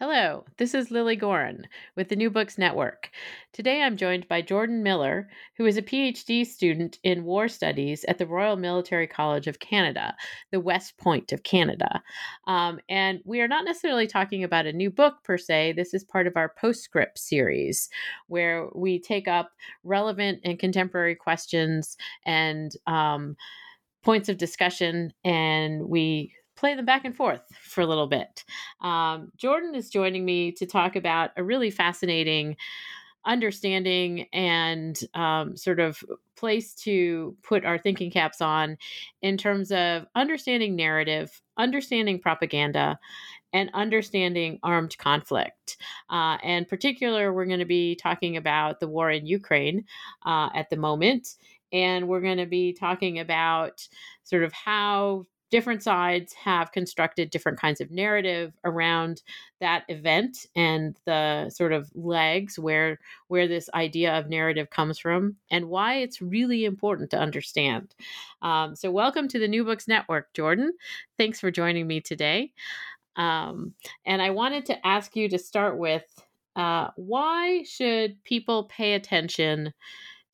Hello, this is Lilly Goren with the New Books Network. Today I'm joined by Jordan Miller, who is a PhD student in war studies at the Royal Military College of Canada, the West Point of Canada. Um, and we are not necessarily talking about a new book per se. This is part of our Postscript series, where we take up relevant and contemporary questions and um, points of discussion and we play them back and forth for a little bit. Um, Jordan is joining me to talk about a really fascinating understanding and um, sort of place to put our thinking caps on in terms of understanding narrative, understanding propaganda, and understanding armed conflict. Uh, and particular, we're going to be talking about the war in Ukraine uh, at the moment. And we're going to be talking about sort of how different sides have constructed different kinds of narrative around that event and the sort of legs where where this idea of narrative comes from and why it's really important to understand. Um, so welcome to the new books network jordan. Thanks for joining me today. Um, and i wanted to ask you to start with uh, why should people pay attention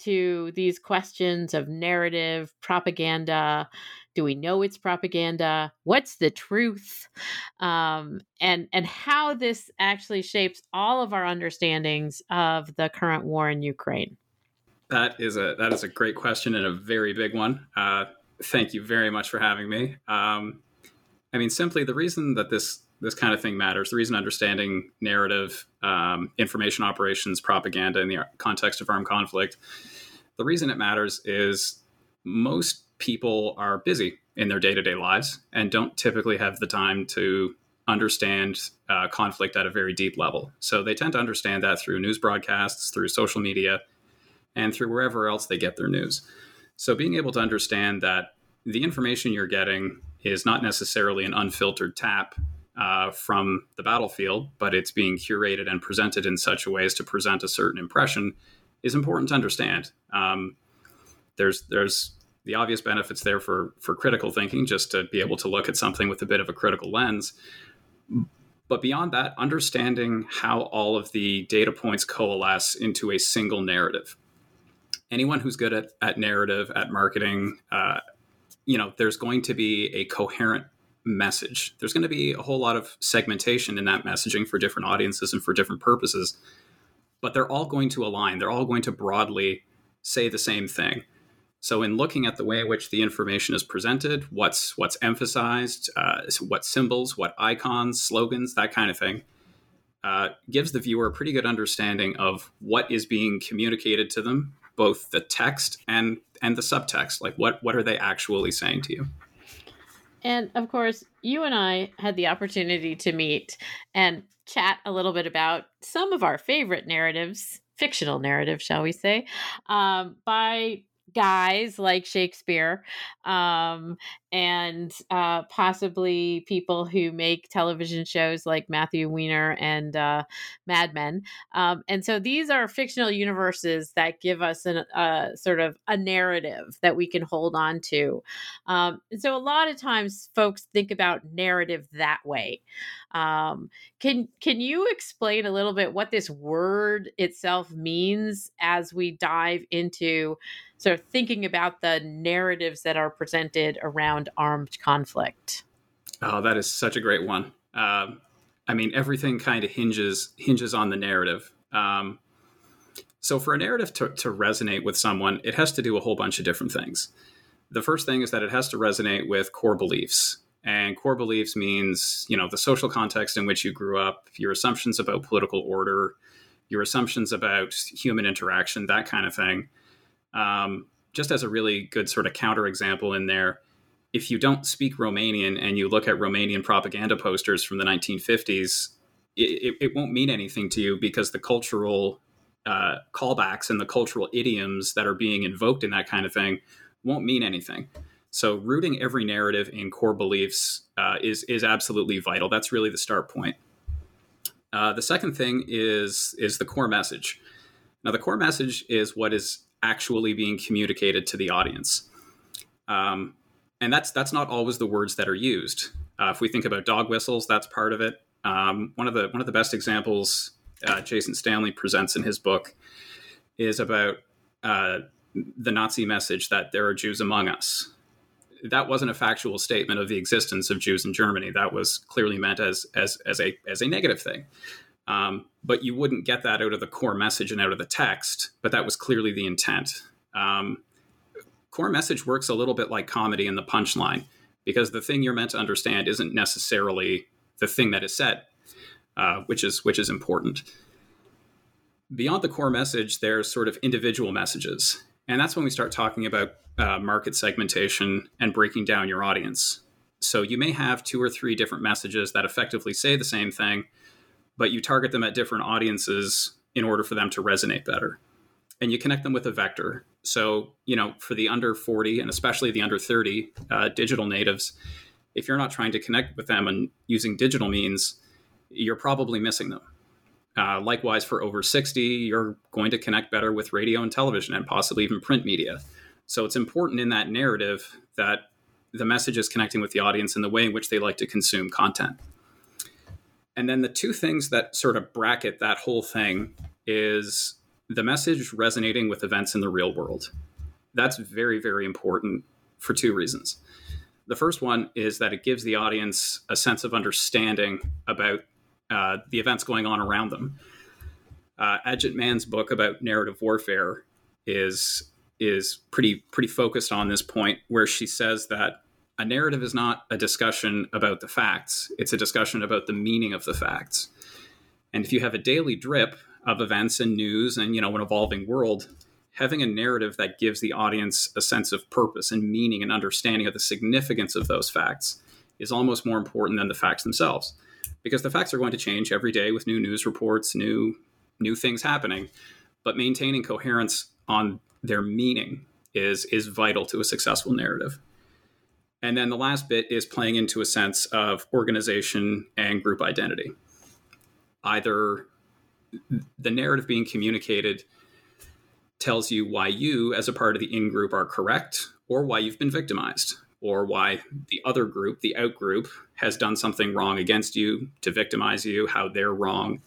to these questions of narrative propaganda do we know it's propaganda? What's the truth? Um, and and how this actually shapes all of our understandings of the current war in Ukraine. That is a that is a great question and a very big one. Uh, thank you very much for having me. Um, I mean, simply the reason that this this kind of thing matters, the reason understanding narrative, um, information operations, propaganda in the context of armed conflict, the reason it matters is most people are busy in their day to day lives and don't typically have the time to understand uh, conflict at a very deep level. So they tend to understand that through news broadcasts, through social media, and through wherever else they get their news. So being able to understand that the information you're getting is not necessarily an unfiltered tap uh, from the battlefield, but it's being curated and presented in such a way as to present a certain impression is important to understand. Um, there's there's the obvious benefits there for for critical thinking, just to be able to look at something with a bit of a critical lens. But beyond that, understanding how all of the data points coalesce into a single narrative. Anyone who's good at, at narrative, at marketing, uh, you know, there's going to be a coherent message. There's going to be a whole lot of segmentation in that messaging for different audiences and for different purposes, but they're all going to align. They're all going to broadly say the same thing. So, in looking at the way in which the information is presented, what's what's emphasized, uh, what symbols, what icons, slogans, that kind of thing, uh, gives the viewer a pretty good understanding of what is being communicated to them, both the text and and the subtext. Like, what what are they actually saying to you? And of course, you and I had the opportunity to meet and chat a little bit about some of our favorite narratives, fictional narratives, shall we say, um, by guys like Shakespeare, um, and uh, possibly people who make television shows like Matthew Weiner and uh, Mad Men. Um, and so these are fictional universes that give us a uh, sort of a narrative that we can hold on to. Um, and so a lot of times folks think about narrative that way. Um, can can you explain a little bit what this word itself means as we dive into sort of thinking about the narratives that are presented around armed conflict? Oh, that is such a great one. Um, I mean, everything kind of hinges hinges on the narrative. Um, so, for a narrative to, to resonate with someone, it has to do a whole bunch of different things. The first thing is that it has to resonate with core beliefs. And core beliefs means, you know, the social context in which you grew up, your assumptions about political order, your assumptions about human interaction, that kind of thing. Um, just as a really good sort of counterexample in there, if you don't speak Romanian and you look at Romanian propaganda posters from the 1950s, it, it won't mean anything to you because the cultural uh, callbacks and the cultural idioms that are being invoked in that kind of thing won't mean anything. So rooting every narrative in core beliefs uh, is is absolutely vital. That's really the start point. Uh, the second thing is is the core message. Now, the core message is what is actually being communicated to the audience, um, and that's that's not always the words that are used. Uh, if we think about dog whistles, that's part of it. Um, one of the one of the best examples uh, Jason Stanley presents in his book is about uh, the Nazi message that there are Jews among us that wasn't a factual statement of the existence of Jews in Germany. That was clearly meant as as as a as a negative thing. Um, but you wouldn't get that out of the core message and out of the text. But that was clearly the intent. Um, core message works a little bit like comedy in the punchline because the thing you're meant to understand isn't necessarily the thing that is said, uh, which is which is important. Beyond the core message, there's sort of individual messages, and that's when we start talking about uh, market segmentation and breaking down your audience. So you may have two or three different messages that effectively say the same thing, but you target them at different audiences in order for them to resonate better. And you connect them with a vector. So, you know, for the under 40 and especially the under 30 uh, digital natives, if you're not trying to connect with them and using digital means, you're probably missing them. Uh, likewise, for over 60, you're going to connect better with radio and television and possibly even print media. So it's important in that narrative that the message is connecting with the audience in the way in which they like to consume content. And then the two things that sort of bracket that whole thing is the message resonating with events in the real world. That's very, very important for two reasons. The first one is that it gives the audience a sense of understanding about uh, the events going on around them. Uh, Ajit Maan's book about narrative warfare is is pretty pretty focused on this point where she says that a narrative is not a discussion about the facts it's a discussion about the meaning of the facts and if you have a daily drip of events and news and you know an evolving world having a narrative that gives the audience a sense of purpose and meaning and understanding of the significance of those facts is almost more important than the facts themselves because the facts are going to change every day with new news reports new new things happening but maintaining coherence on their meaning is is vital to a successful narrative. And then the last bit is playing into a sense of organization and group identity. Either the narrative being communicated tells you why you, as a part of the in group, are correct, or why you've been victimized, or why the other group, the out group, has done something wrong against you to victimize you, how they're wrong.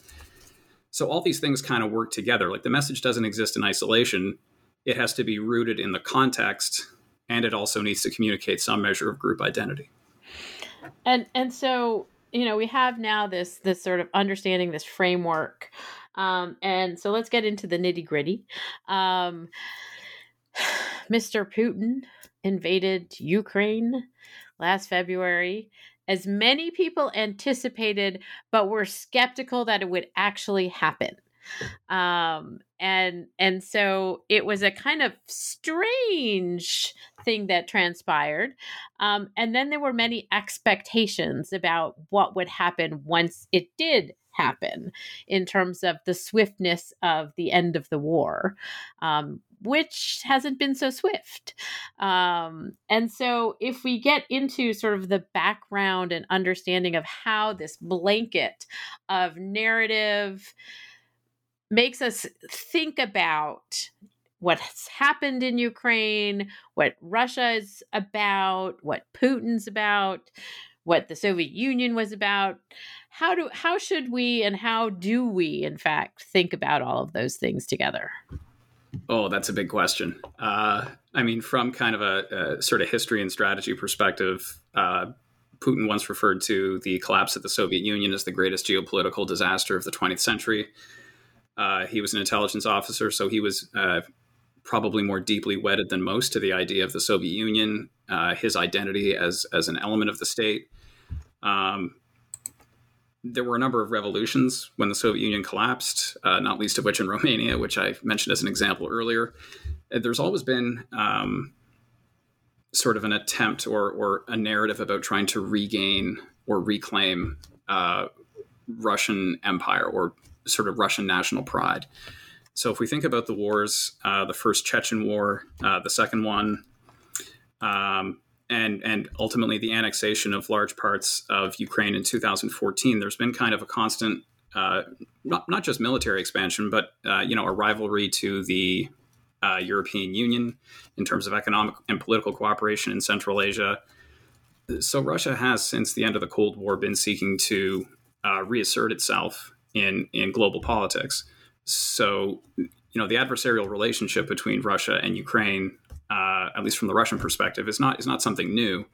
So all these things kind of work together. Like the message doesn't exist in isolation it has to be rooted in the context and it also needs to communicate some measure of group identity and and so you know we have now this this sort of understanding this framework um, and so let's get into the nitty gritty um, mr putin invaded ukraine last february as many people anticipated but were skeptical that it would actually happen. Um, and and so it was a kind of strange thing that transpired. Um, and then there were many expectations about what would happen once it did happen in terms of the swiftness of the end of the war um, which hasn't been so swift. Um, and so, if we get into sort of the background and understanding of how this blanket of narrative makes us think about what's happened in Ukraine, what Russia is about, what Putin's about, what the Soviet Union was about. How do how should we and how do we in fact think about all of those things together? Oh, that's a big question. Uh, I mean, from kind of a, a, sort of history and strategy perspective, uh, Putin once referred to the collapse of the Soviet Union as the greatest geopolitical disaster of the 20th century. Uh, he was an intelligence officer, so he was uh, probably more deeply wedded than most to the idea of the Soviet Union, uh, his identity as as an element of the state. Um, there were a number of revolutions when the Soviet Union collapsed, uh, not least of which in Romania, which I mentioned as an example earlier. There's always been um, sort of an attempt or, or a narrative about trying to regain or reclaim uh, Russian empire or sort of Russian national pride. So if we think about the wars, uh, the first Chechen war, uh, the second one, um, and and ultimately the annexation of large parts of Ukraine in 2014, there's been kind of a constant, uh, not not just military expansion, but uh, you know a rivalry to the uh, European Union in terms of economic and political cooperation in Central Asia. So Russia has, since the end of the Cold War, been seeking to uh, reassert itself in in global politics. So you know the adversarial relationship between Russia and Ukraine uh, at least from the Russian perspective, is not is not something new.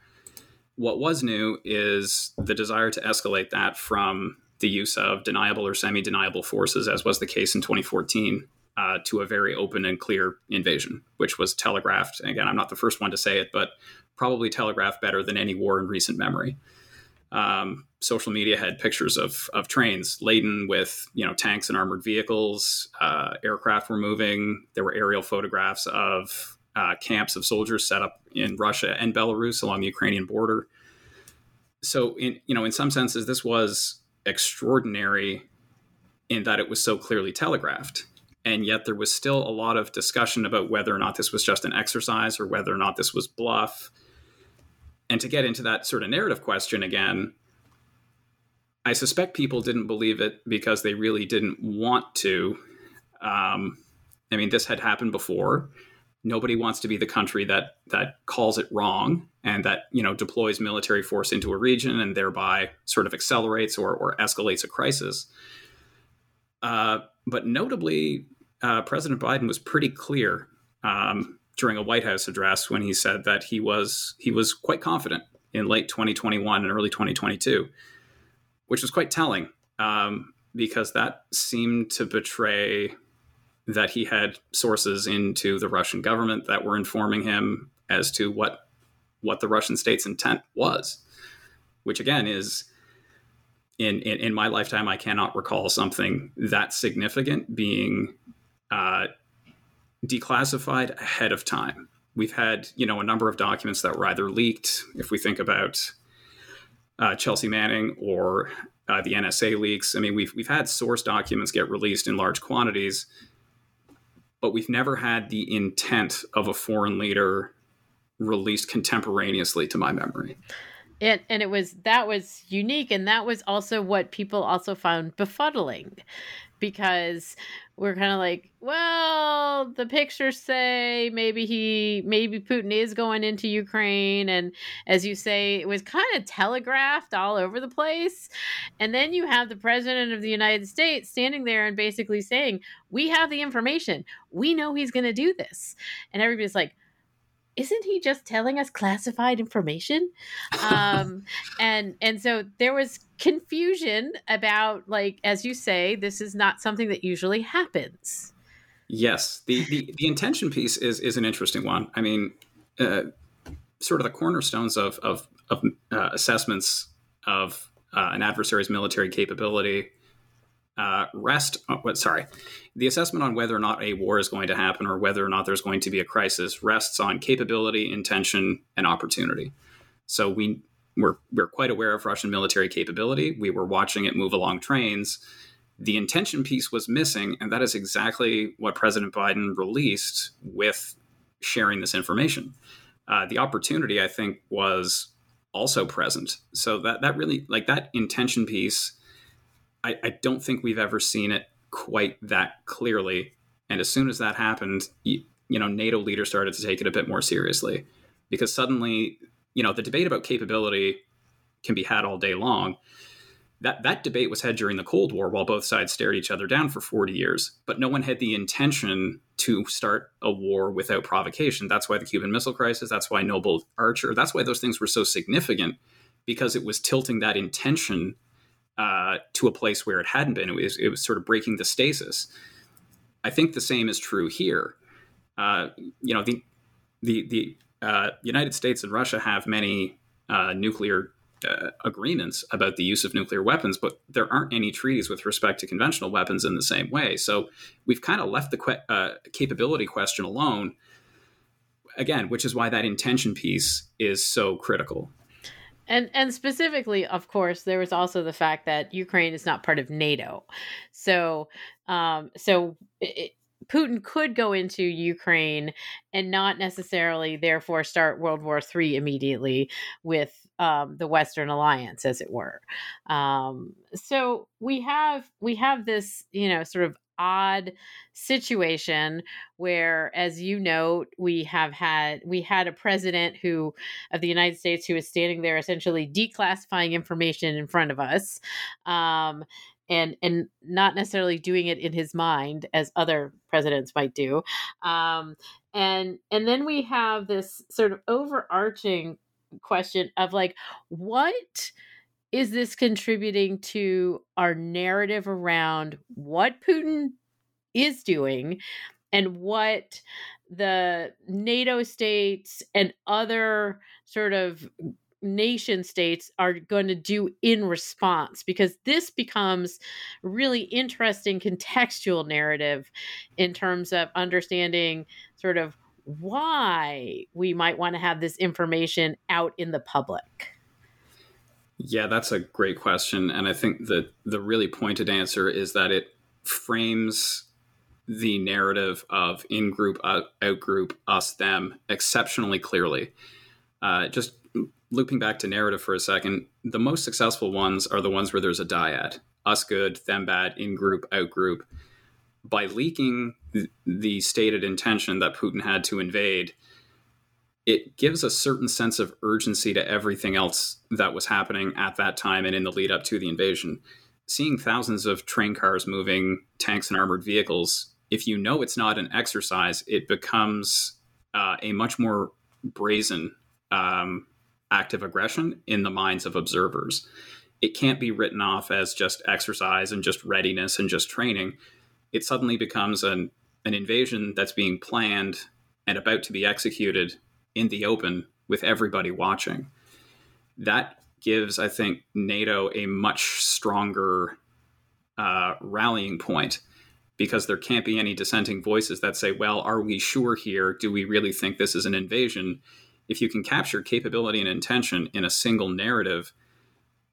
What was new is the desire to escalate that from the use of deniable or semi-deniable forces, as was the case in 2014, uh, to a very open and clear invasion, which was telegraphed. again, I'm not the first one to say it, but probably telegraphed better than any war in recent memory. Um, social media had pictures of, of trains laden with you know tanks and armored vehicles. Uh, aircraft were moving. There were aerial photographs of uh, camps of soldiers set up in Russia and Belarus along the Ukrainian border. So, in you know, in some senses, this was extraordinary in that it was so clearly telegraphed, and yet there was still a lot of discussion about whether or not this was just an exercise or whether or not this was bluff. And to get into that sort of narrative question again, I suspect people didn't believe it because they really didn't want to. Um, I mean, this had happened before nobody wants to be the country that that calls it wrong and that you know deploys military force into a region and thereby sort of accelerates or, or escalates a crisis. Uh, but notably, uh, President Biden was pretty clear um, during a White House address when he said that he was he was quite confident in late 2021 and early 2022, which was quite telling um, because that seemed to betray that he had sources into the Russian government that were informing him as to what what the Russian state's intent was, which again is in in, in my lifetime I cannot recall something that significant being uh, declassified ahead of time. We've had you know a number of documents that were either leaked. If we think about uh, Chelsea Manning or uh, the NSA leaks, I mean we've we've had source documents get released in large quantities but we've never had the intent of a foreign leader released contemporaneously to my memory. And, and it was that was unique and that was also what people also found befuddling because we're kind of like, well, the pictures say maybe he, maybe Putin is going into Ukraine. And as you say, it was kind of telegraphed all over the place. And then you have the president of the United States standing there and basically saying, we have the information. We know he's going to do this. And everybody's like, isn't he just telling us classified information? Um, and and so there was confusion about like as you say this is not something that usually happens. Yes the the, the intention piece is is an interesting one. I mean uh, sort of the cornerstones of of, of uh, assessments of uh, an adversary's military capability uh, rest. Uh, what? Sorry, the assessment on whether or not a war is going to happen or whether or not there's going to be a crisis rests on capability, intention, and opportunity. So we we're we're quite aware of Russian military capability. We were watching it move along trains. The intention piece was missing, and that is exactly what President Biden released with sharing this information. Uh, the opportunity, I think, was also present. So that that really like that intention piece I, I don't think we've ever seen it quite that clearly. And as soon as that happened, you, you know, NATO leaders started to take it a bit more seriously because suddenly, you know, the debate about capability can be had all day long. That that debate was had during the Cold War while both sides stared each other down for 40 years, but no one had the intention to start a war without provocation. That's why the Cuban Missile Crisis, that's why Able Archer, that's why those things were so significant because it was tilting that intention uh, to a place where it hadn't been. It was, it was sort of breaking the stasis. I think the same is true here. Uh, you know, the the the uh, United States and Russia have many uh, nuclear uh, agreements about the use of nuclear weapons, but there aren't any treaties with respect to conventional weapons in the same way. So we've kind of left the que- capability question alone. Again, which is why that intention piece is so critical. And and specifically, of course, there was also the fact that Ukraine is not part of NATO. So um, so it, Putin could go into Ukraine and not necessarily, therefore, start World War III immediately with um, the Western Alliance, as it were. Um, so we have we have this, you know, sort of odd situation where as you note we have had we had a president who of the united states who is standing there essentially declassifying information in front of us um, and and not necessarily doing it in his mind as other presidents might do um, and and then we have this sort of overarching question of like what is this contributing to our narrative around what Putin is doing and what the NATO states and other sort of nation states are going to do in response? Because this becomes really interesting contextual narrative in terms of understanding sort of why we might want to have this information out in the public yeah, that's a great question. And I think that the really pointed answer is that it frames the narrative of in group, out group, us, them exceptionally clearly. Uh, just looping back to narrative for a second, the most successful ones are the ones where there's a dyad us good, them bad, in group, out group. By leaking the stated intention that Putin had to invade, it gives a certain sense of urgency to everything else that was happening at that time and in the lead up to the invasion. Seeing thousands of train cars moving, tanks and armored vehicles, if you know it's not an exercise, it becomes uh, a much more brazen um, act of aggression in the minds of observers. It can't be written off as just exercise and just readiness and just training. It suddenly becomes an, an invasion that's being planned and about to be executed in the open with everybody watching. That gives, I think, NATO a much stronger uh, rallying point because there can't be any dissenting voices that say, well, are we sure here? Do we really think this is an invasion? If you can capture capability and intention in a single narrative,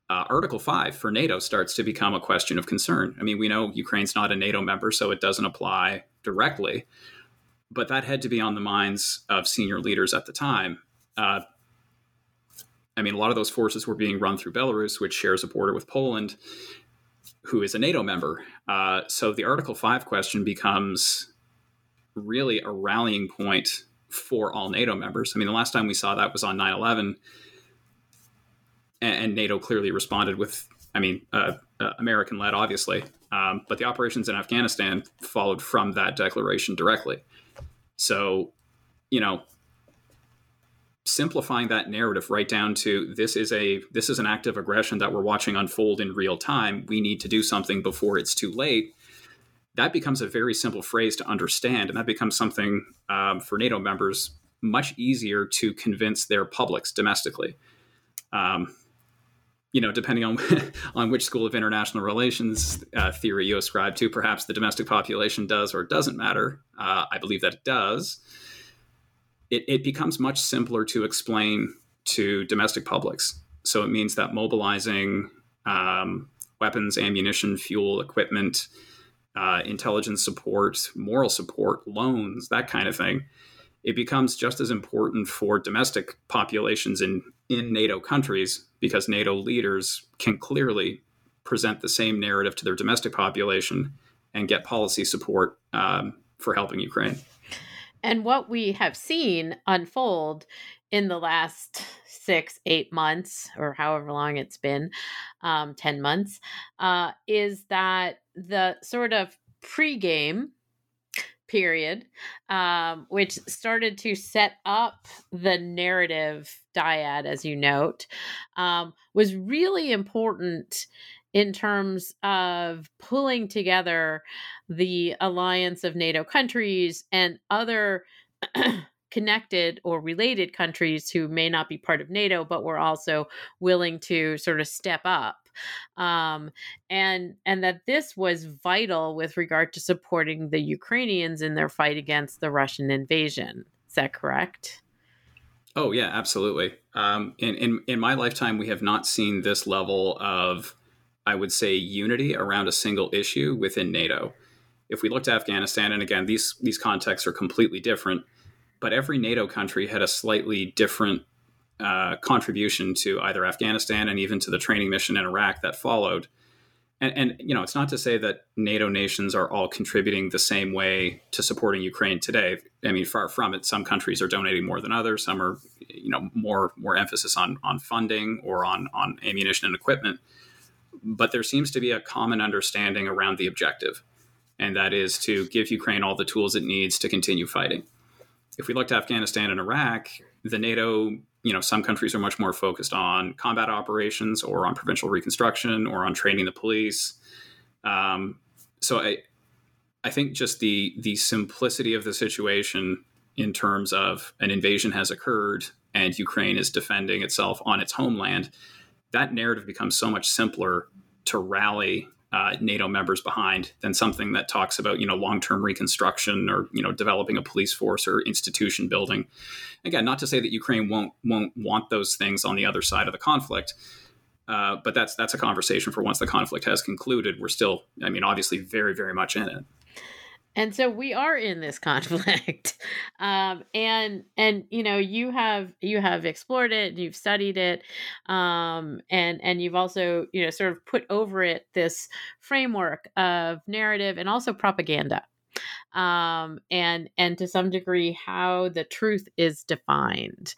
uh, Article 5 for NATO starts to become a question of concern. I mean, we know Ukraine's not a NATO member, so it doesn't apply directly but that had to be on the minds of senior leaders at the time. Uh, I mean, a lot of those forces were being run through Belarus, which shares a border with Poland, who is a NATO member. Uh, so the Article 5 question becomes really a rallying point for all NATO members. I mean, the last time we saw that was on 9 11, and, NATO clearly responded with, I mean, uh, uh, American led, obviously, um, but the operations in Afghanistan followed from that declaration directly. So, you know, simplifying that narrative right down to this is a this is an act of aggression that we're watching unfold in real time. We need to do something before it's too late. That becomes a very simple phrase to understand, and that becomes something um, for NATO members much easier to convince their publics domestically. Um, you know, depending on on which school of international relations uh, theory you ascribe to, perhaps the domestic population does or doesn't matter. Uh, I believe that it does. It, it becomes much simpler to explain to domestic publics. So it means that mobilizing um, weapons, ammunition, fuel, equipment, uh, intelligence support, moral support, loans, that kind of thing, it becomes just as important for domestic populations in, in NATO countries because NATO leaders can clearly present the same narrative to their domestic population and get policy support um, for helping Ukraine. And what we have seen unfold in the last six, eight months, or however long it's been, um, 10 months, uh, is that the sort of pregame period, um, which started to set up the narrative dyad, as you note, um, was really important in terms of pulling together the alliance of NATO countries and other connected or related countries who may not be part of NATO, but were also willing to sort of step up. Um, and and that this was vital with regard to supporting the Ukrainians in their fight against the Russian invasion. Is that correct? Oh yeah, absolutely. Um, in, in in my lifetime, we have not seen this level of, I would say, unity around a single issue within NATO. If we look to Afghanistan, and again, these these contexts are completely different but every NATO country had a slightly different uh, contribution to either Afghanistan and even to the training mission in Iraq that followed. And, and, you know, it's not to say that NATO nations are all contributing the same way to supporting Ukraine today. I mean, far from it. Some countries are donating more than others. Some are, you know, more more emphasis on on funding or on on ammunition and equipment. But there seems to be a common understanding around the objective, and that is to give Ukraine all the tools it needs to continue fighting if we look to Afghanistan and Iraq, the NATO, you know, some countries are much more focused on combat operations or on provincial reconstruction or on training the police. Um, so I, I think just the the simplicity of the situation in terms of an invasion has occurred and Ukraine is defending itself on its homeland, that narrative becomes so much simpler to rally uh, NATO members behind than something that talks about you know long term reconstruction or you know developing a police force or institution building. Again, not to say that Ukraine won't won't want those things on the other side of the conflict. Uh, but that's that's a conversation for once the conflict has concluded. We're still, I mean, obviously very, very much in it and so we are in this conflict. Um, and and you know you have you have explored it you've studied it um, and and you've also you know sort of put over it this framework of narrative and also propaganda um, and and to some degree how the truth is defined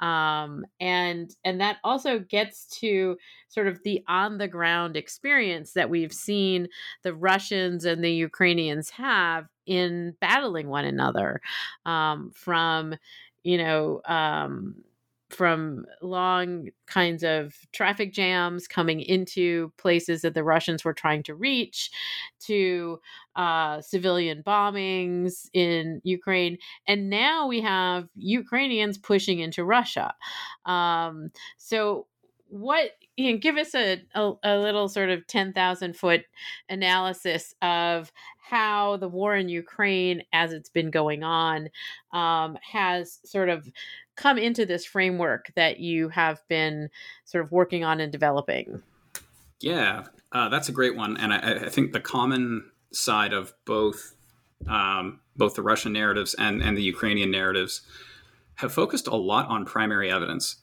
um, and and that also gets to sort of the on the ground experience that we've seen the Russians and the Ukrainians have in battling one another um, from you know um, from long kinds of traffic jams coming into places that the Russians were trying to reach to uh, civilian bombings in Ukraine. And now we have Ukrainians pushing into Russia. Um, so, what you know, give us a, a, a little sort of 10,000 foot analysis of how the war in Ukraine, as it's been going on, um, has sort of come into this framework that you have been sort of working on and developing? Yeah, uh, that's a great one, and I, I, think the common side of both um, both the Russian narratives and and the Ukrainian narratives have focused a lot on primary evidence.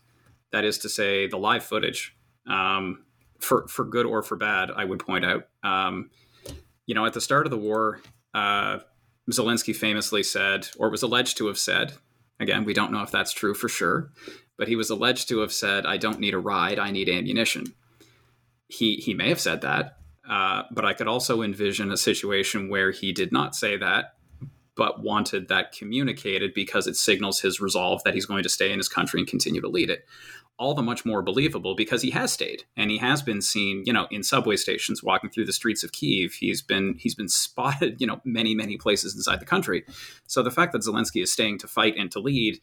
That is to say, the live footage, um, for for good or for bad. I would point out, um, you know, at the start of the war. Uh, Zelensky famously said, or was alleged to have said, Again, we don't know if that's true for sure, but he was alleged to have said, I don't need a ride, I need ammunition. He, he may have said that, uh, but I could also envision a situation where he did not say that, but wanted that communicated because it signals his resolve that he's going to stay in his country and continue to lead it all the much more believable because he has stayed and he has been seen, you know, in subway stations walking through the streets of Kiev. He's been he's been spotted, you know, many many places inside the country. So the fact that Zelensky is staying to fight and to lead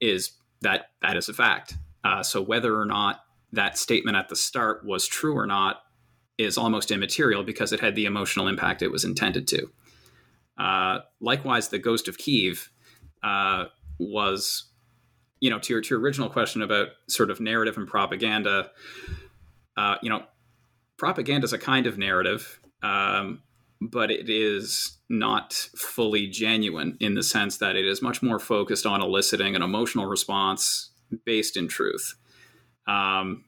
is that that is a fact. Uh, so whether or not that statement at the start was true or not is almost immaterial because it had the emotional impact it was intended to. Uh, likewise, the Ghost of Kiev uh, was, you know, to your, to your original question about sort of narrative and propaganda. Uh, you know, propaganda is a kind of narrative, um, but it is not fully genuine in the sense that it is much more focused on eliciting an emotional response based in truth. Um,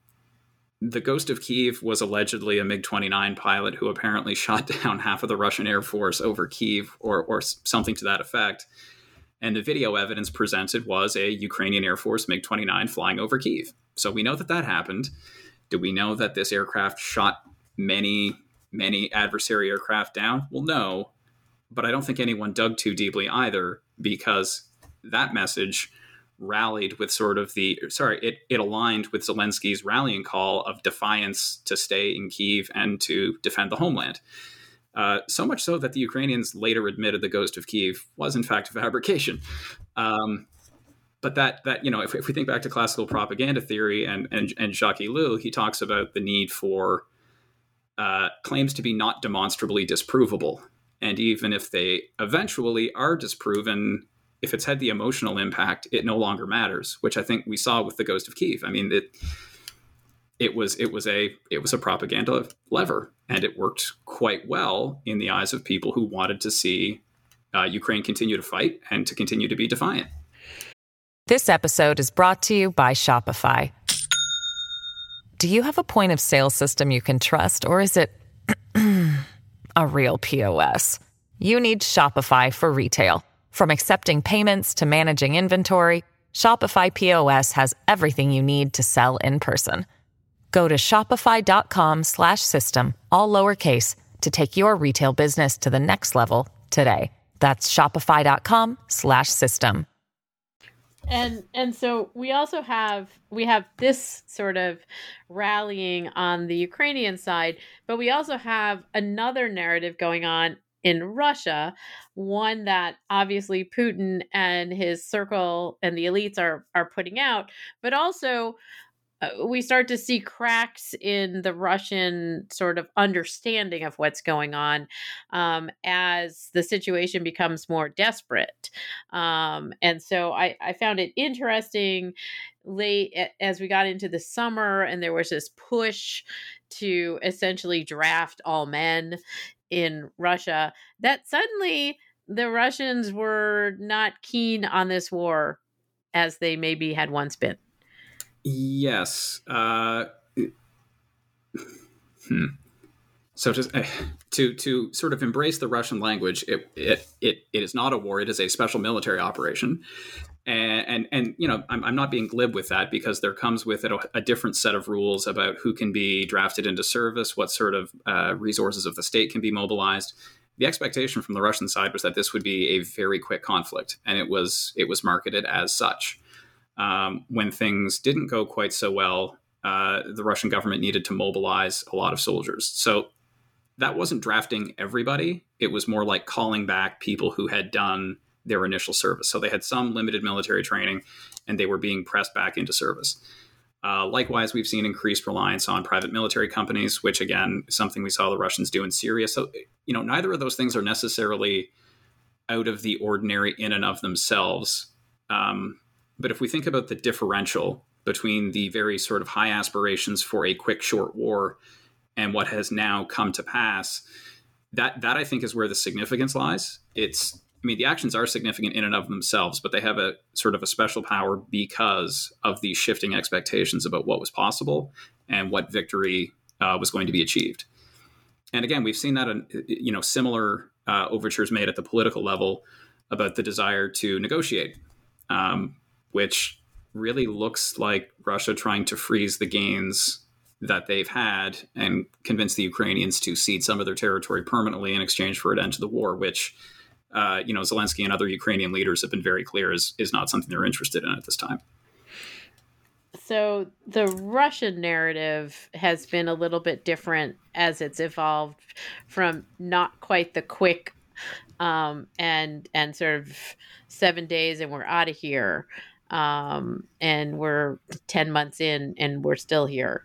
the Ghost of Kiev was allegedly a MiG 29 pilot who apparently shot down half of the Russian Air Force over Kiev or, or something to that effect. And the video evidence presented was a Ukrainian Air Force MiG 29 flying over Kiev. So we know that that happened. Do we know that this aircraft shot many, many adversary aircraft down? Well, no. But I don't think anyone dug too deeply either because that message rallied with sort of the sorry it, it aligned with zelensky's rallying call of defiance to stay in kiev and to defend the homeland uh, so much so that the ukrainians later admitted the ghost of kiev was in fact a fabrication um, but that that you know if, if, we think back to classical propaganda theory and and, and jacques ellul he talks about the need for uh, claims to be not demonstrably disprovable and even if they eventually are disproven if it's had the emotional impact, it no longer matters, which I think we saw with the Ghost of Kiev. I mean, it it was it was a it was a propaganda lever, and it worked quite well in the eyes of people who wanted to see uh, Ukraine continue to fight and to continue to be defiant. This episode is brought to you by Shopify. Do you have a point of sale system you can trust, or is it a real POS? You need Shopify for retail. From accepting payments to managing inventory, Shopify POS has everything you need to sell in person. Go to shopify.com slash system, all lowercase to take your retail business to the next level today. That's shopify.com slash system. And and so we also have we have this sort of rallying on the Ukrainian side, but we also have another narrative going on in Russia, one that obviously Putin and his circle and the elites are are putting out, but also we start to see cracks in the Russian sort of understanding of what's going on um, as the situation becomes more desperate. Um, and so I, I found it interesting late as we got into the summer and there was this push to essentially draft all men in Russia that suddenly the Russians were not keen on this war as they maybe had once been. Yes. Uh, hmm. So to, uh, to to sort of embrace the Russian language, it, it it it is not a war; it is a special military operation, and and, and you know I'm, I'm not being glib with that because there comes with it a, a different set of rules about who can be drafted into service, what sort of uh, resources of the state can be mobilized. The expectation from the Russian side was that this would be a very quick conflict, and it was it was marketed as such. Um, when things didn't go quite so well, uh, the Russian government needed to mobilize a lot of soldiers. So that wasn't drafting everybody; it was more like calling back people who had done their initial service. So they had some limited military training and they were being pressed back into service. Uh, likewise, we've seen increased reliance on private military companies, which again is something we saw the Russians do in Syria. So, you know, neither of those things are necessarily out of the ordinary in and of themselves. Um, but if we think about the differential between the very sort of high aspirations for a quick, short war and what has now come to pass, that that I think is where the significance lies. It's I mean, the actions are significant in and of themselves, but they have a sort of a special power because of the shifting expectations about what was possible and what victory uh, was going to be achieved. And again, we've seen that in you know similar uh, overtures made at the political level about the desire to negotiate, um, which really looks like Russia trying to freeze the gains that they've had and convince the Ukrainians to cede some of their territory permanently in exchange for an end to the war, which uh, you know, Zelensky and other Ukrainian leaders have been very clear is is not something they're interested in at this time. So the Russian narrative has been a little bit different as it's evolved from not quite the quick um, and and sort of seven days and we're out of here um, and we're 10 months in and we're still here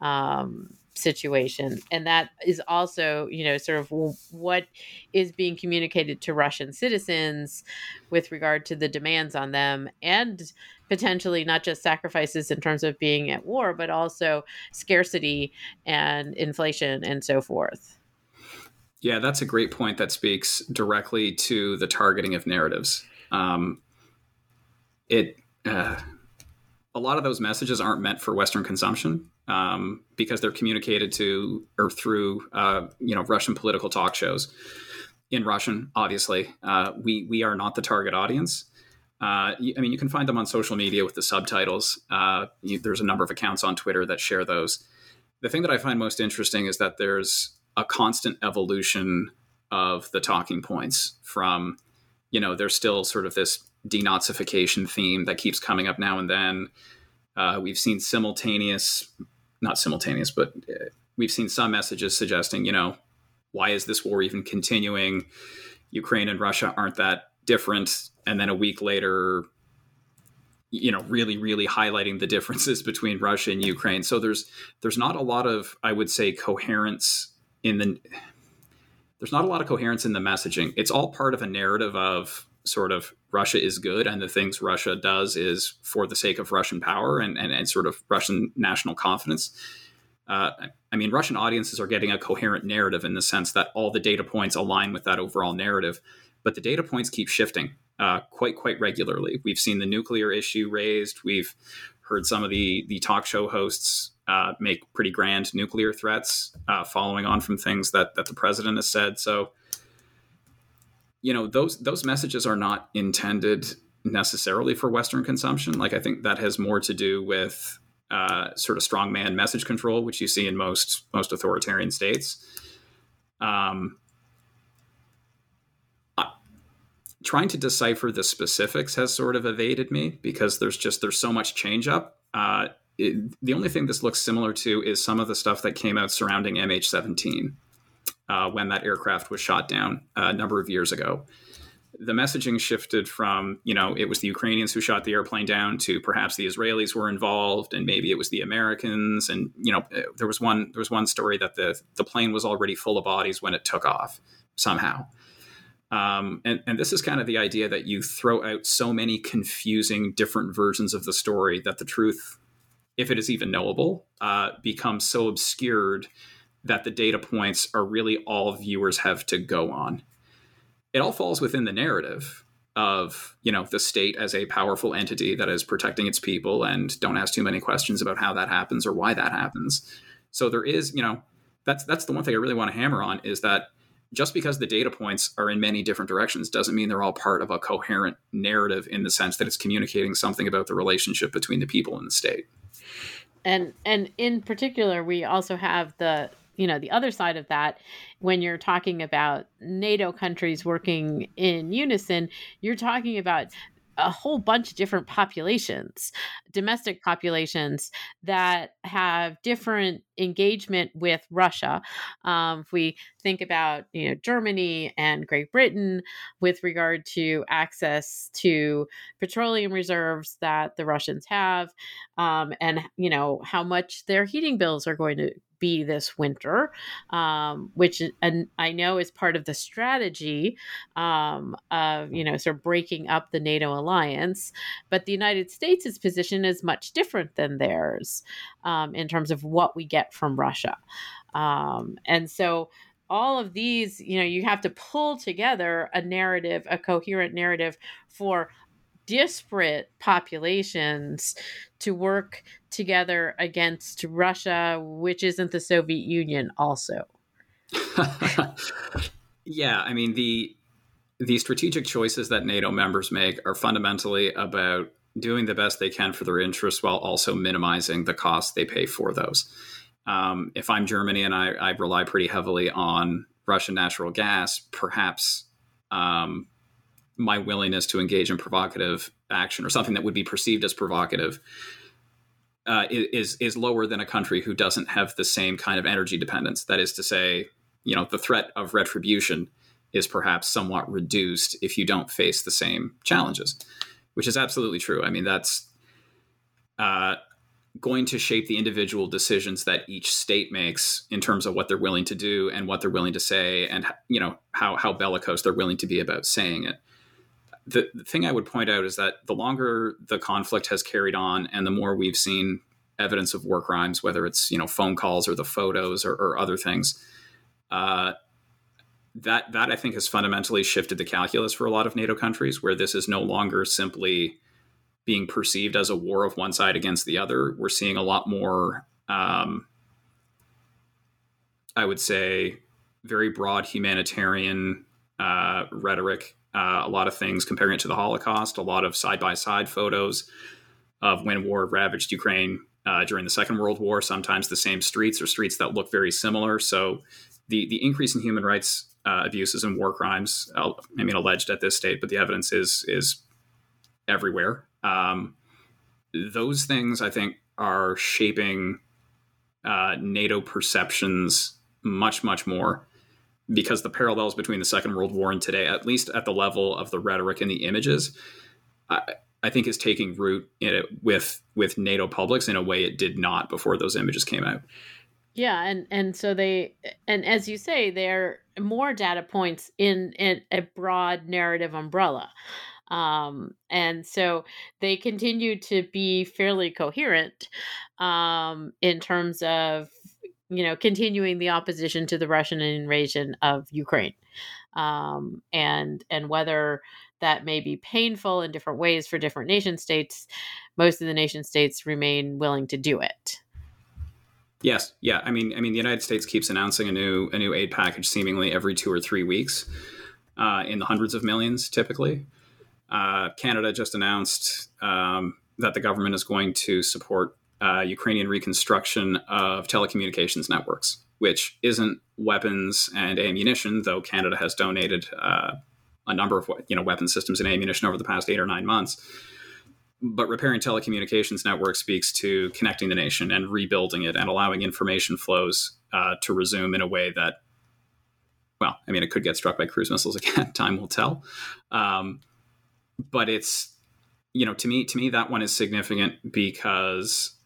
um, situation. And that is also you know sort of what is being communicated to russian citizens with regard to the demands on them and potentially not just sacrifices in terms of being at war but also scarcity and inflation and so forth. Yeah that's a great point that speaks directly to the targeting of narratives. Um, it uh, a lot of those messages aren't meant for Western consumption um, because they're communicated to or through uh, you know Russian political talk shows in Russian. Obviously, uh, we we are not the target audience. Uh, I mean, you can find them on social media with the subtitles. Uh, you, there's a number of accounts on Twitter that share those. The thing that I find most interesting is that there's a constant evolution of the talking points from, you know, there's still sort of this denazification theme that keeps coming up now and then. Uh, we've seen simultaneous, not simultaneous, but uh, we've seen some messages suggesting, you know, why is this war even continuing? Ukraine and Russia aren't that different. And then a week later, you know, really, really highlighting the differences between Russia and Ukraine. So there's there's not a lot of, I would say, coherence in the there's not a lot of coherence in the messaging. It's all part of a narrative of sort of Russia is good and the things Russia does is for the sake of Russian power and, and, and sort of Russian national confidence. Uh, I mean, Russian audiences are getting a coherent narrative in the sense that all the data points align with that overall narrative, but the data points keep shifting uh, quite quite regularly. We've seen the nuclear issue raised. We've heard some of the the talk show hosts uh, make pretty grand nuclear threats, uh, following on from things that that the president has said. So you know those those messages are not intended necessarily for Western consumption. Like I think that has more to do with uh, sort of strongman message control, which you see in most most authoritarian states. Um, trying to decipher the specifics has sort of evaded me because there's just there's so much change up. Uh, it, the only thing this looks similar to is some of the stuff that came out surrounding MH17 uh, when that aircraft was shot down a number of years ago. The messaging shifted from, you know, it was the Ukrainians who shot the airplane down to perhaps the Israelis were involved and maybe it was the Americans. And, you know, there was one there was one story that the the plane was already full of bodies when it took off somehow. Um, and, and this is kind of the idea that you throw out so many confusing different versions of the story that the truth, if it is even knowable, uh, becomes so obscured that the data points are really all viewers have to go on. It all falls within the narrative of you know the state as a powerful entity that is protecting its people and don't ask too many questions about how that happens or why that happens so there is you know that's that's the one thing i really want to hammer on is that just because the data points are in many different directions doesn't mean they're all part of a coherent narrative in the sense that it's communicating something about the relationship between the people and the state and and in particular we also have the you know the other side of that when you're talking about nato countries working in unison you're talking about a whole bunch of different populations, domestic populations that have different engagement with Russia. Um, if we think about you know Germany and Great Britain with regard to access to petroleum reserves that the Russians have, um, and you know how much their heating bills are going to be this winter, um, which and I know is part of the strategy um, of you know sort of breaking up the NATO alliance. But the United States' position is much different than theirs um, in terms of what we get from Russia, um, and so all of these, you know, you have to pull together a narrative, a coherent narrative for disparate populations to work together against Russia, which isn't the Soviet Union, also. yeah, I mean the the strategic choices that NATO members make are fundamentally about doing the best they can for their interests while also minimizing the costs they pay for those. Um, if I'm Germany and I, I, rely pretty heavily on Russian natural gas, perhaps um, my willingness to engage in provocative action or something that would be perceived as provocative uh, is is lower than a country who doesn't have the same kind of energy dependence. That is to say, you know, the threat of retribution is perhaps somewhat reduced if you don't face the same challenges. which is absolutely true. I mean, that's uh, going to shape the individual decisions that each state makes in terms of what they're willing to do and what they're willing to say, and you know how how bellicose they're willing to be about saying it. The, the thing I would point out is that the longer the conflict has carried on, and the more we've seen evidence of war crimes, whether it's you know phone calls or the photos or, or other things, uh, that that I think has fundamentally shifted the calculus for a lot of NATO countries, where this is no longer simply being perceived as a war of one side against the other. We're seeing a lot more, um, I would say, very broad humanitarian uh, rhetoric. Uh, a lot of things comparing it to the Holocaust. A lot of side by side photos of when war ravaged Ukraine uh, during the Second World War. Sometimes the same streets or streets that look very similar. So the the increase in human rights uh, abuses and war crimes. I mean, alleged at this state, but the evidence is is everywhere. Um, those things, I think, are shaping uh, NATO perceptions much, much more because the parallels between the Second World War and today, at least at the level of the rhetoric and the images, I, I think is taking root with with NATO publics in a way it did not before those images came out. Yeah, and and so they and as you say, they're more data points in in a broad narrative umbrella. Um, and so they continue to be fairly coherent um, in terms of you know continuing the opposition to the Russian invasion of Ukraine, um, and and whether that may be painful in different ways for different nation states. Most of the nation states remain willing to do it. Yes, yeah. I mean, I mean, the United States keeps announcing a new a new aid package seemingly every two or three weeks, uh, in the hundreds of millions typically. Uh, Canada just announced um, that the government is going to support uh, Ukrainian reconstruction of telecommunications networks, which isn't weapons and ammunition, though Canada has donated uh, a number of you know weapon systems and ammunition over the past eight or nine months. But repairing telecommunications networks speaks to connecting the nation and rebuilding it and allowing information flows uh, to resume in a way that, well, I mean, it could get struck by cruise missiles again. Time will tell. Um, but it's you know to me to me that one is significant because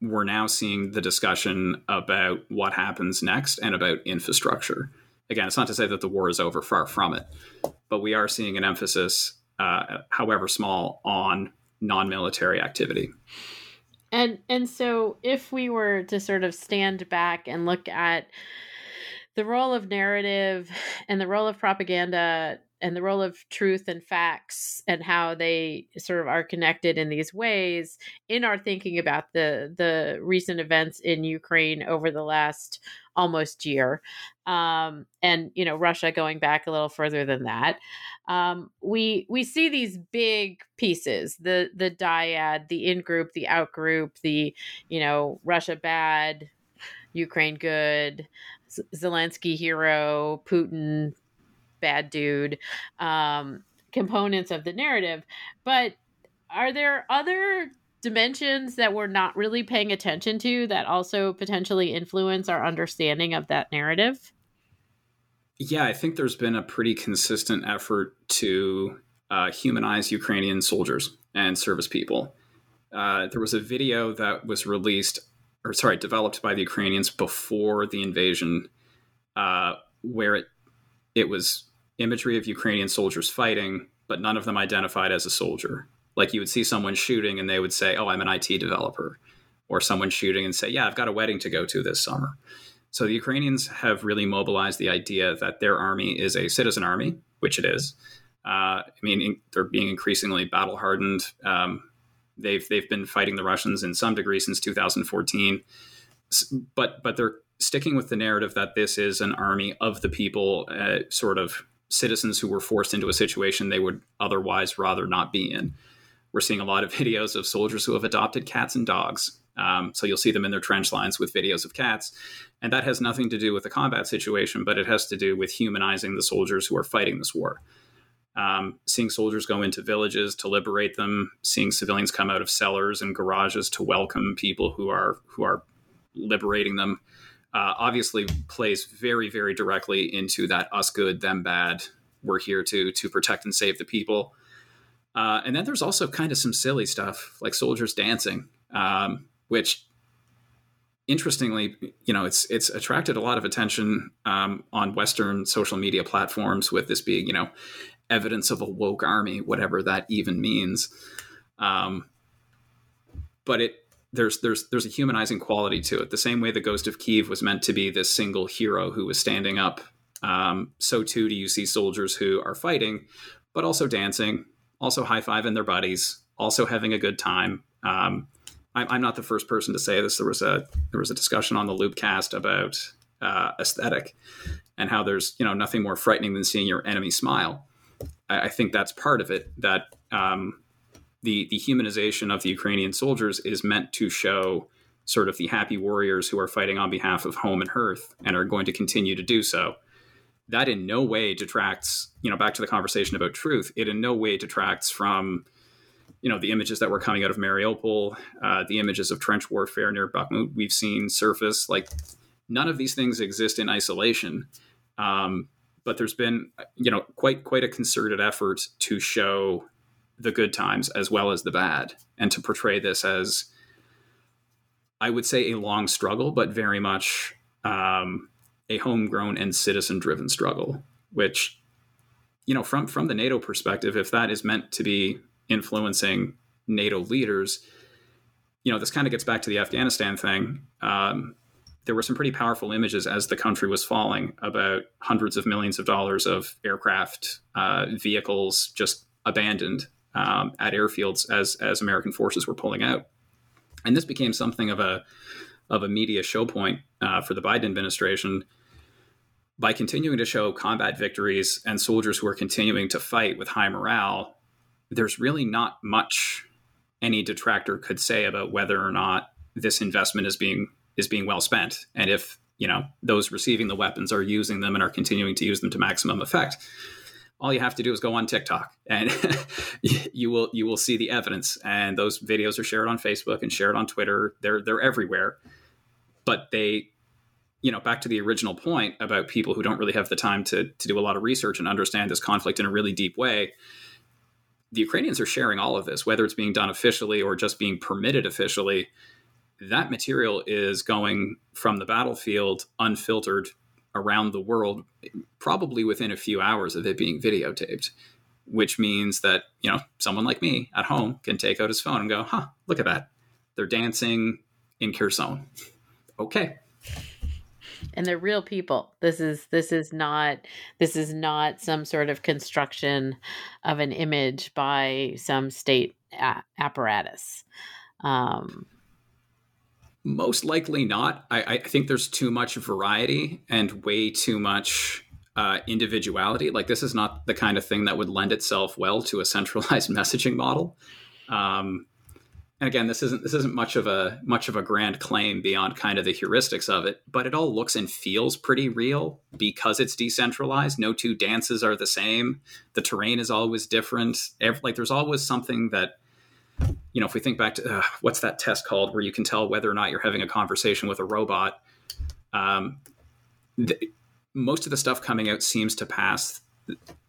we're now seeing the discussion about what happens next and about infrastructure. Again it's not to say that the war is over far from it but we are seeing an emphasis uh, however small on non-military activity. And and so if we were to sort of stand back and look at the role of narrative and the role of propaganda and the role of truth and facts and how they sort of are connected in these ways in our thinking about the the recent events in Ukraine over the last almost year. Um, and you know Russia going back a little further than that. Um, we we see these big pieces the the dyad the in group the out group the you know Russia bad Ukraine good Zelensky hero Putin bad dude um, components of the narrative. But are there other dimensions that we're not really paying attention to that also potentially influence our understanding of that narrative? Yeah, I think there's been a pretty consistent effort to uh, humanize Ukrainian soldiers and service people. Uh, there was a video that was released, or sorry, developed by the Ukrainians before the invasion, uh, where it it was imagery of Ukrainian soldiers fighting, but none of them identified as a soldier. Like you would see someone shooting and they would say, Oh, I'm an IT developer. Or someone shooting and say, Yeah, I've got a wedding to go to this summer. So the Ukrainians have really mobilized the idea that their army is a citizen army, which it is. Uh, I mean, they're being increasingly battle hardened. Um, they've they've been fighting the Russians in some degree since 2014, but but they're sticking with the narrative that this is an army of the people, uh, sort of citizens who were forced into a situation they would otherwise rather not be in. We're seeing a lot of videos of soldiers who have adopted cats and dogs. Um, so you'll see them in their trench lines with videos of cats. And that has nothing to do with the combat situation, but it has to do with humanizing the soldiers who are fighting this war. Um, seeing soldiers go into villages to liberate them, seeing civilians come out of cellars and garages to welcome people who are who are liberating them uh, obviously plays very, very directly into that us good, them bad. We're here to to protect and save the people. Uh, and then there's also kind of some silly stuff like soldiers dancing, um, which interestingly, you know, it's it's attracted a lot of attention um, on Western social media platforms with this being, you know, evidence of a woke army, whatever that even means. Um, but it there's there's there's a humanizing quality to it. The same way the Ghost of Kiev was meant to be this single hero who was standing up. Um, so too do you see soldiers who are fighting, but also dancing, also high fiving their buddies, also having a good time. Um, I, I'm not the first person to say this. There was a there was a discussion on the Loopcast about uh, aesthetic and how there's you know nothing more frightening than seeing your enemy smile. I, I think that's part of it. That um, the the humanization of the Ukrainian soldiers is meant to show sort of the happy warriors who are fighting on behalf of home and hearth and are going to continue to do so that in no way detracts, you know, back to the conversation about truth, it in no way detracts from, you know, the images that were coming out of Mariupol, uh, the images of trench warfare near Bakhmut we've seen surface. Like, none of these things exist in isolation. Um, but there's been, you know, quite quite a concerted effort to show the good times as well as the bad, and to portray this as, I would say, a long struggle, but very much. Um, a homegrown and citizen driven struggle, which, you know, from, from the NATO perspective, if that is meant to be influencing NATO leaders, you know, this kind of gets back to the Afghanistan thing. Um, there were some pretty powerful images as the country was falling about hundreds of millions of dollars of aircraft, uh, vehicles just abandoned um, at airfields as as American forces were pulling out, and this became something of a of a media show point uh, for the Biden administration by continuing to show combat victories and soldiers who are continuing to fight with high morale, there's really not much any detractor could say about whether or not this investment is being is being well spent. And if you know those receiving the weapons are using them and are continuing to use them to maximum effect all you have to do is go on TikTok and you will you will see the evidence and those videos are shared on Facebook and shared on Twitter they're they're everywhere but they you know, back to the original point about people who don't really have the time to, to do a lot of research and understand this conflict in a really deep way. The Ukrainians are sharing all of this, whether it's being done officially or just being permitted officially. That material is going from the battlefield unfiltered around the world, probably within a few hours of it being videotaped, which means that, you know, someone like me at home can take out his phone and go, huh, look at that. They're dancing in Kherson. Okay and they're real people this is this is not this is not some sort of construction of an image by some state a- apparatus um, most likely not. I, I think there's too much variety and way too much uh, individuality. Like this is not the kind of thing that would lend itself well to a centralized messaging model. Um, and again this isn't this isn't much of a much of a grand claim beyond kind of the heuristics of it but it all looks and feels pretty real because it's decentralized. No two dances are the same. The terrain is always different. Every, like there's always something that you know if we think back to uh, what's that test called where you can tell whether or not you're having a conversation with a robot um, most of the stuff coming out seems to pass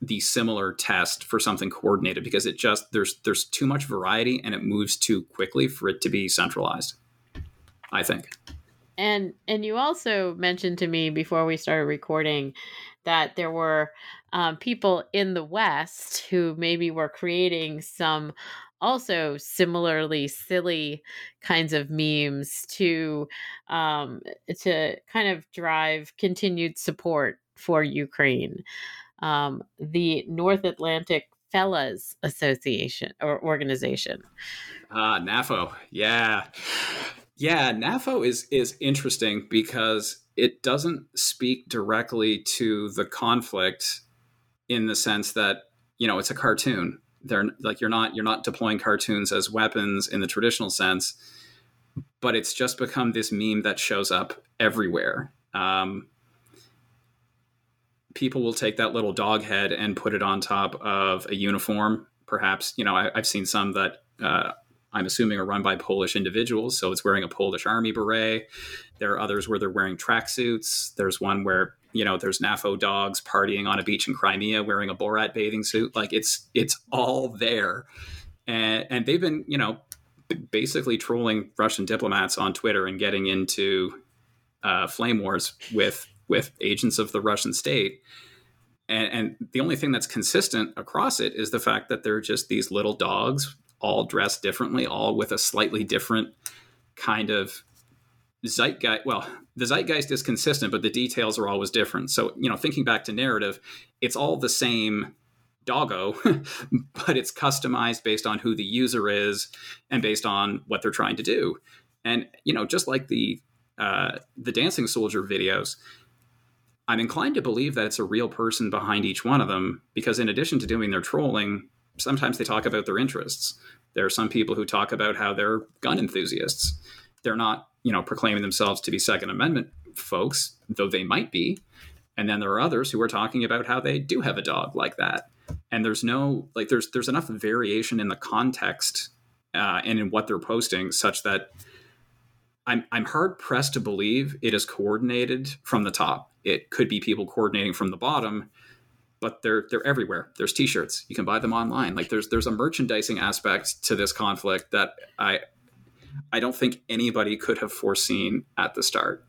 the similar test for something coordinated because it just there's there's too much variety and it moves too quickly for it to be centralized i think. And and you also mentioned to me before we started recording that there were um, people in the west who maybe were creating some also similarly silly kinds of memes to um, to kind of drive continued support for Ukraine um, the North Atlantic Fellas Association or organization. Ah, uh, NAFO. Yeah. Yeah, NAFO is is interesting because it doesn't speak directly to the conflict in the sense that, you know, it's a cartoon. They're like you're not you're not deploying cartoons as weapons in the traditional sense, but it's just become this meme that shows up everywhere. Um, people will take that little dog head and put it on top of a uniform. Perhaps, you know, I, have seen some that uh, I'm assuming are run by Polish individuals. So it's wearing a Polish army beret. There are others where they're wearing tracksuits. There's one where you know, there's NAFO dogs partying on a beach in Crimea wearing a Borat bathing suit. Like it's it's all there, and and they've been you know basically trolling Russian diplomats on Twitter and getting into uh, flame wars with with agents of the Russian state. And, and the only thing that's consistent across it is the fact that they're just these little dogs, all dressed differently, all with a slightly different kind of zeitgeist. Well, the zeitgeist is consistent, but the details are always different. So, you know, thinking back to narrative, it's all the same doggo, but it's customized based on who the user is and based on what they're trying to do. And you know, just like the uh, the dancing soldier videos, I'm inclined to believe that it's a real person behind each one of them because, in addition to doing their trolling, sometimes they talk about their interests. There are some people who talk about how they're gun enthusiasts. They're not, you know, proclaiming themselves to be Second Amendment folks, though they might be. And then there are others who are talking about how they do have a dog like that. And there's no like there's there's enough variation in the context uh, and in what they're posting such that I'm I'm hard pressed to believe it is coordinated from the top. It could be people coordinating from the bottom, but they're they're everywhere. There's t-shirts. You can buy them online. Like there's there's a merchandising aspect to this conflict that I I don't think anybody could have foreseen at the start.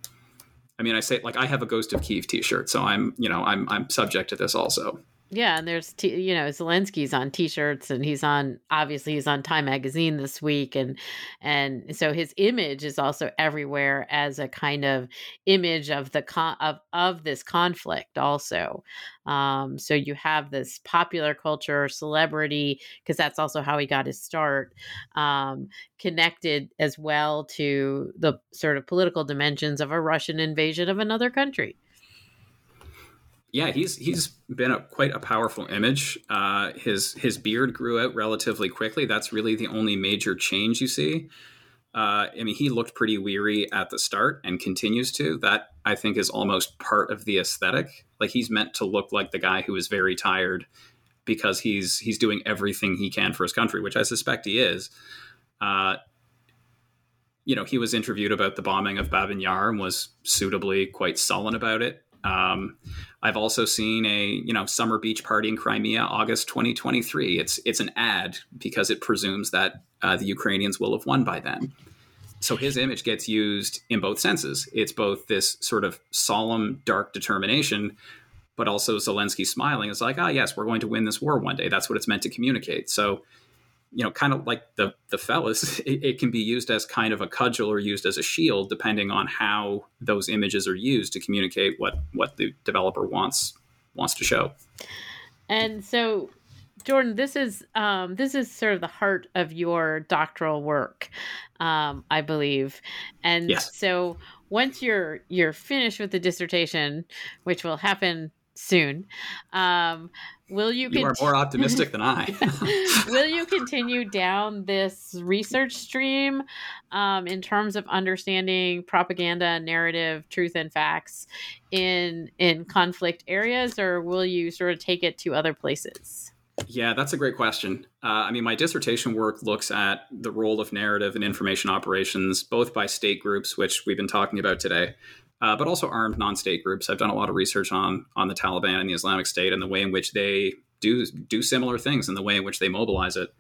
I mean, I say like I have a Ghost of Kiev t-shirt, so I'm, you know, I'm I'm subject to this also. Yeah, and there's t- you know Zelensky's on T-shirts, and he's on obviously he's on Time Magazine this week, and and so his image is also everywhere as a kind of image of the con- of of this conflict also. Um, so you have this popular culture celebrity because that's also how he got his start, um, connected as well to the sort of political dimensions of a Russian invasion of another country yeah, he's he's been a, quite a powerful image. Uh, his his beard grew out relatively quickly. That's really the only major change you see. Uh, I mean, he looked pretty weary at the start and continues to. That I think is almost part of the aesthetic. Like he's meant to look like the guy who is very tired because he's he's doing everything he can for his country, which I suspect he is. Uh, you know, he was interviewed about the bombing of Babyn Yar and was suitably quite sullen about it. Um, I've also seen a you know summer beach party in Crimea, August 2023. It's it's an ad because it presumes that uh, the Ukrainians will have won by then. So his image gets used in both senses. It's both this sort of solemn, dark determination, but also Zelensky smiling. It's like, ah, yes, we're going to win this war one day. That's what it's meant to communicate. So you know, kind of like the the fellas, it, it, can be used as kind of a cudgel or used as a shield, depending on how those images are used to communicate what what the developer wants wants to show. And so, Jordan, this is um, this is sort of the heart of your doctoral work, um, I believe. And yes. so, once you're you're finished with the dissertation, which will happen soon. Um, will you? You are more optimistic than I. will you continue down this research stream um, in terms of understanding propaganda, narrative, truth, and facts in in conflict areas, or will you sort of take it to other places? Yeah, that's a great question. Uh, I mean, my dissertation work looks at the role of narrative and information operations, both by state groups, which we've been talking about today, uh, but also armed non-state groups. I've done a lot of research on on the Taliban and the Islamic State and the way in which they do do similar things and the way in which they mobilize it.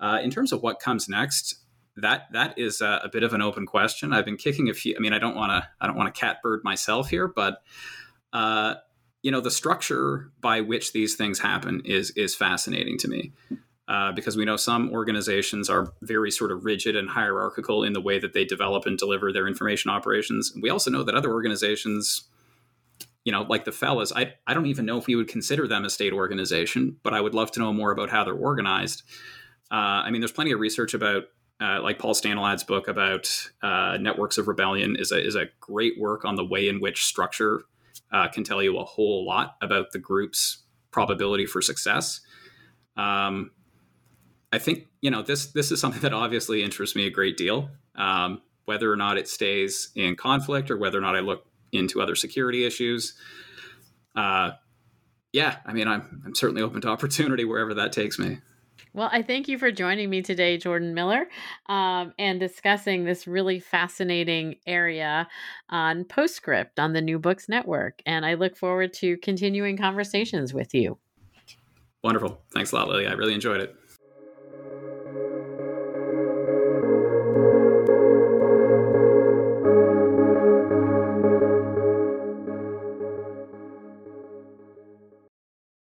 Uh, in terms of what comes next, that that is a, a, bit of an open question. I've been kicking a few. I mean, I don't want to I don't want to catbird myself here, but uh, you know, the structure by which these things happen is is fascinating to me uh, because we know some organizations are very sort of rigid and hierarchical in the way that they develop and deliver their information operations. We also know that other organizations, you know, like the fellas, I, I don't even know if we would consider them a state organization, but I would love to know more about how they're organized. Uh, I mean, there's plenty of research about, uh, like Paul Staniland's book about uh, networks of rebellion is a, is a great work on the way in which structure uh, can tell you a whole lot about the group's probability for success. Um, I think you know this this is something that obviously interests me a great deal. Um, whether or not it stays in conflict, or whether or not I look into other security issues. Uh, yeah, I mean, I'm I'm certainly open to opportunity wherever that takes me. Well, I thank you for joining me today, Jordan Miller, um, and discussing this really fascinating area on Postscript on the New Books Network. And I look forward to continuing conversations with you. Wonderful. Thanks a lot, Lilly. I really enjoyed it.